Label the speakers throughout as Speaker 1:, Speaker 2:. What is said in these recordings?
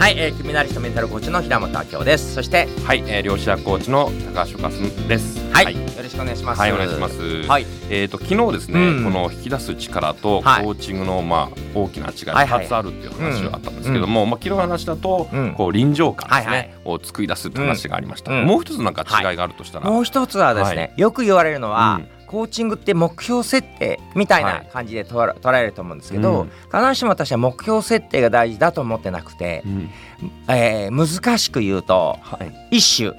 Speaker 1: はい、えー、キミナリストメンタルコーチの平本明夫です。そして
Speaker 2: はい、えー、漁師コーチの高橋和です。
Speaker 1: はい、よろしくお願いします。
Speaker 2: はい、お願いします。
Speaker 1: はい。
Speaker 2: えっ、と昨日ですね、
Speaker 1: うん。
Speaker 2: この引き出す力とコ
Speaker 1: はい。
Speaker 2: ーチングのまあ大きな違い
Speaker 1: はいはい
Speaker 2: 2つあるっていう話があったんですけども、まあ昨日の話だと、
Speaker 1: うん。
Speaker 2: こう臨場感ですね、
Speaker 1: はいはい。
Speaker 2: を作り出すって話がありました。
Speaker 1: うん。
Speaker 2: もう一つなんか違いがあるとしたら、
Speaker 1: もう一つはですね、
Speaker 2: は
Speaker 1: よく言われるのは、
Speaker 2: うん
Speaker 1: コーチングって目標設定みたい
Speaker 2: は
Speaker 1: ない。感じで捉え捉えると思うんですけど、
Speaker 2: うん。
Speaker 1: 必ずしも私は目標設定が大事だと思ってなくて
Speaker 2: う、ん。
Speaker 1: えー難しく言うと
Speaker 2: はい、
Speaker 1: 一種。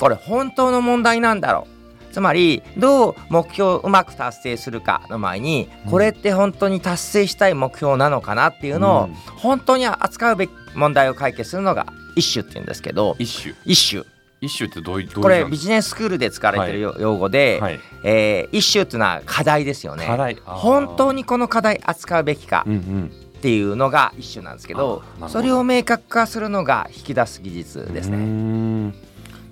Speaker 1: これ本当の問題なんだろう。つまりどう目標をうまく達成するかの前に
Speaker 2: うん。
Speaker 1: これって本当に達成したい目標なのかなっていうのを
Speaker 2: うん。
Speaker 1: 本当に扱うべき問題を解決するのが一種っていうんですけど
Speaker 2: 一種。
Speaker 1: 一種
Speaker 2: 一種ってどういう
Speaker 1: これビジネススクールで使われてるよ用語で、
Speaker 2: かはい、
Speaker 1: えー一種っていうのは課題ですよね。本当にこの課題扱うべきか
Speaker 2: うんうん
Speaker 1: っていうのが一種なんですけどそれを明確化するのが引き出す技術ですね。
Speaker 2: ん。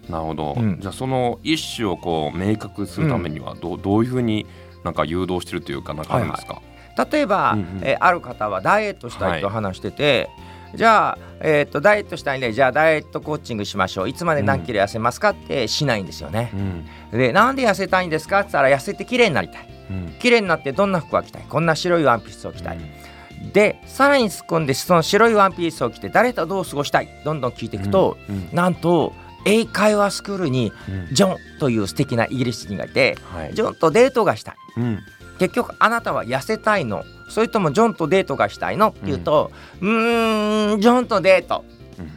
Speaker 2: なるほど、
Speaker 1: うん。
Speaker 2: じゃあその一種をこう明確するためにはどうどういうふうになんか誘導してるというかなんかあるんですか、
Speaker 1: 例えば、
Speaker 2: うんうん。
Speaker 1: えーある方はダイエットしたいと話してて、じゃあ、えー、とダイエットしたいんでじゃあダイエットコーチングしましょう。いつまで何キロ痩せますかってしないんですよね。
Speaker 2: うん。
Speaker 1: でなんで痩せたいんですかって言ったら痩せて綺麗になりたい。
Speaker 2: うん。
Speaker 1: 綺麗になってどんな服が着たい？こんな白いワンピースを着たい。でさらに突っ込んでその白いワンピースを着て誰とどう過ごしたい？どんどん聞いていくと、
Speaker 2: うん。
Speaker 1: なんと英会話スクールに
Speaker 2: うん。
Speaker 1: ジョンという素敵なイギリス人がいて
Speaker 2: はい。
Speaker 1: ジョンとデートがしたい。
Speaker 2: うん
Speaker 1: 結局あなたは痩せたいの。それともジョンとデートがしたいの？って言うとうーんジョンとデート。
Speaker 2: うん。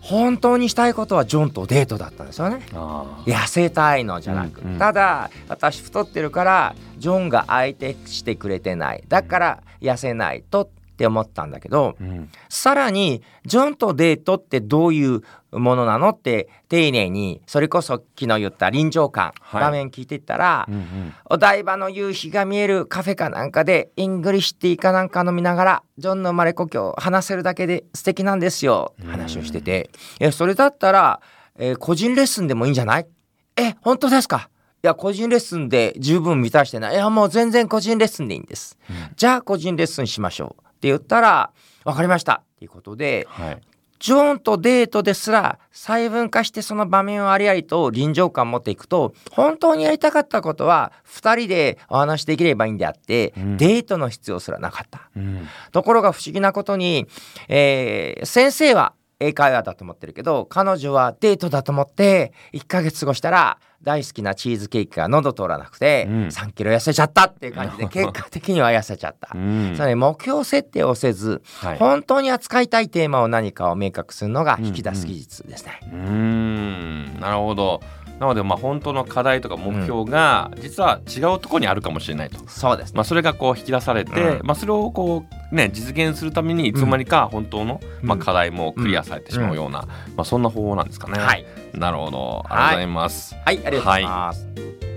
Speaker 1: 本当にしたいことはジョンとデートだったんですよね。痩せたいのじゃなく、
Speaker 2: うんうん。
Speaker 1: ただ私太ってるからジョンが相手してくれてない。だから痩せないとって思ったんだけど
Speaker 2: うん。
Speaker 1: さらにジョンとデートってどういうものなのって丁寧にそれこそ昨日言った臨場感、
Speaker 2: はい。
Speaker 1: 場面聞いてたら、
Speaker 2: うんうん。
Speaker 1: お台場の夕日が見えるカフェかなんかで English tea かなんか飲みながらジョンの生まれ故郷を話せるだけで素敵なんですよ話をしてて「えそれだったら、えー個人レッスンでもいいんじゃない？え本当ですか？いや個人レッスンで十分満たしてない。いやもう全然個人レッスンでいいんです。じゃあ個人レッスンしましょう」って言ったら「分かりました」っていうことで
Speaker 2: はい。
Speaker 1: ジョンとデートですら細分化してその場面をありありと臨場感を持っていくと本当にやりたかったことは2人でお話しできればいいんであって、
Speaker 2: うん。
Speaker 1: デートの必要すらなかった。
Speaker 2: うん。
Speaker 1: ところが不思議なことに、えー先生は英会話だと思ってるけど彼女はデートだと思って1ヶ月過ごしたら大好きなチーズケーキが喉通らなくて、
Speaker 2: うん。
Speaker 1: 3キロ痩せちゃったっていう感じで 結果的には痩せちゃった。
Speaker 2: うん。
Speaker 1: つまり目標設定をせず、
Speaker 2: はい。
Speaker 1: 本当に扱いたいテーマを何かを明確するのが引き出す技術ですね。
Speaker 2: うーん。なるほどなのでまあ本当の課題とか目標が実は違うところにあるかもしれないと、
Speaker 1: そうですね。
Speaker 2: まあ、それがこう引き出されて、
Speaker 1: うん。
Speaker 2: まあ、それをこうね実現するためにいつの間にか本当の、まあ、課題もクリアされてしまうような、まあ、そんな方法なんですかね。
Speaker 1: はい、
Speaker 2: なるほど。ありがとうございます。
Speaker 1: はい、ありがとうございます。